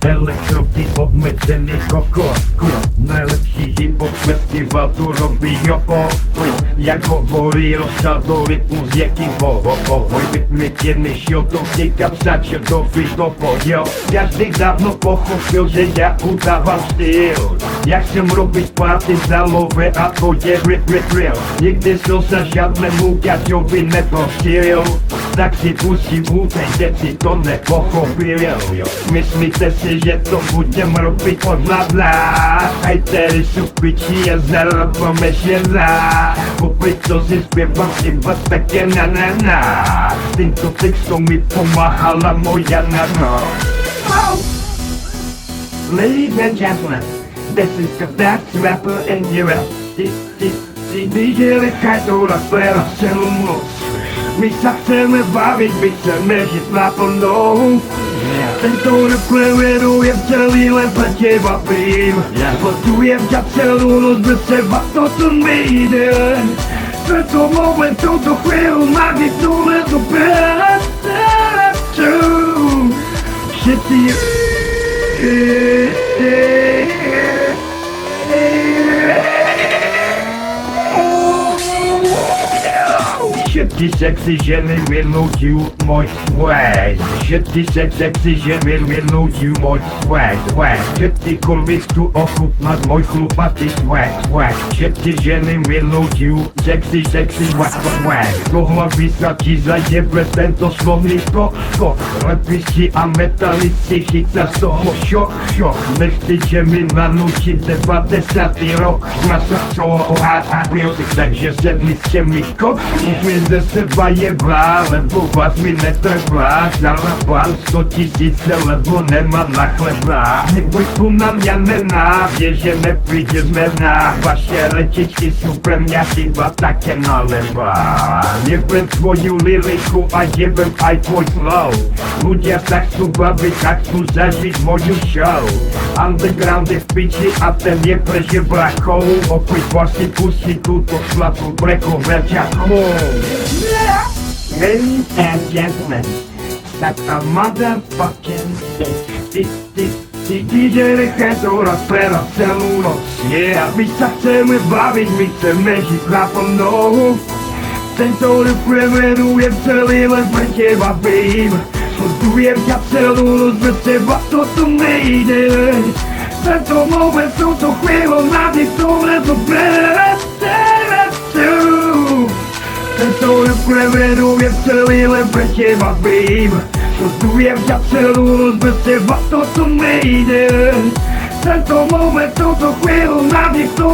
Elektrobeat obmedzený koko Najlepší hip-hop festival tu robí jopo jak hovorí rytmus jaký boho Pohoj rytmy jedny šel to vzniká psače do vytopo Jo, každý dávno pochopil, že já udávám styl. Jak jsem robit party za love a to je rip rip real Nikdy jsem se žádnému gaťovi neprostil tak si musím utéct, že si to nepochopil. Myslíte si, že to budem robit od ladla Hejtery jsou piči a zarobíme žena Popri to si zpěvám iba také na na na S tímto textom mi pomáhala moja nana Ladies and gentlemen, this is the best rapper in Europe. This, this, this DJ Ricardo Rafaela celou noc. My se chceme bavit, my chceme Tento reflén je celý len pre teba prím. Potujem ťa celú noc bez seba, to tu nejde. Tento moment, touto chvíľu, má byť Sexy, sexy, oxygène will not you much swag. Shifty sexy, oxygen will will not you much swag. Swag. Shifty colleagues to occult not my look but this swag. Swag. Shifty gene will not you sexy sexy swag. Swag. Głowa wiska ci zajdzie prezento słowny skok skok. Repiści a metalicy hita so. the siok. Myśli ziemi na ludzi debatę saty rok. Masa so. A a music także zemny z ciemnych kot. Musimy ze seba jebá, lebo vás mi netrvá Žala pán 100 tisíce, lebo nemám na chleba Neboj tu na mňa nenávie, že nepríde zmena Vaše rečičky sú pre mňa iba také naleva Jebem svoju liriku a jebem aj tvoj flow. Ľudia sa chcú baviť a chcú zažiť moju show. Underground je v piči a ten je pre žebrakov Opäť vlastne pustí túto slabú breku verťakov Ladies and gentlemen, that's a motherfucking this, this, this DJ Ricardo rozprera celú noc Yeah, my sa chceme baviť, my chceme žiť naplno Tento refrén venujem celý len pre teba, babe Postujem ťa celú noc, bez teba to tu nejde Tento moment, touto chvíľu, nádej to len to tebe teba, babe Postujem ťa celú noc, bez teba to tu nejde. Tento moment, touto chvíľu, nádych to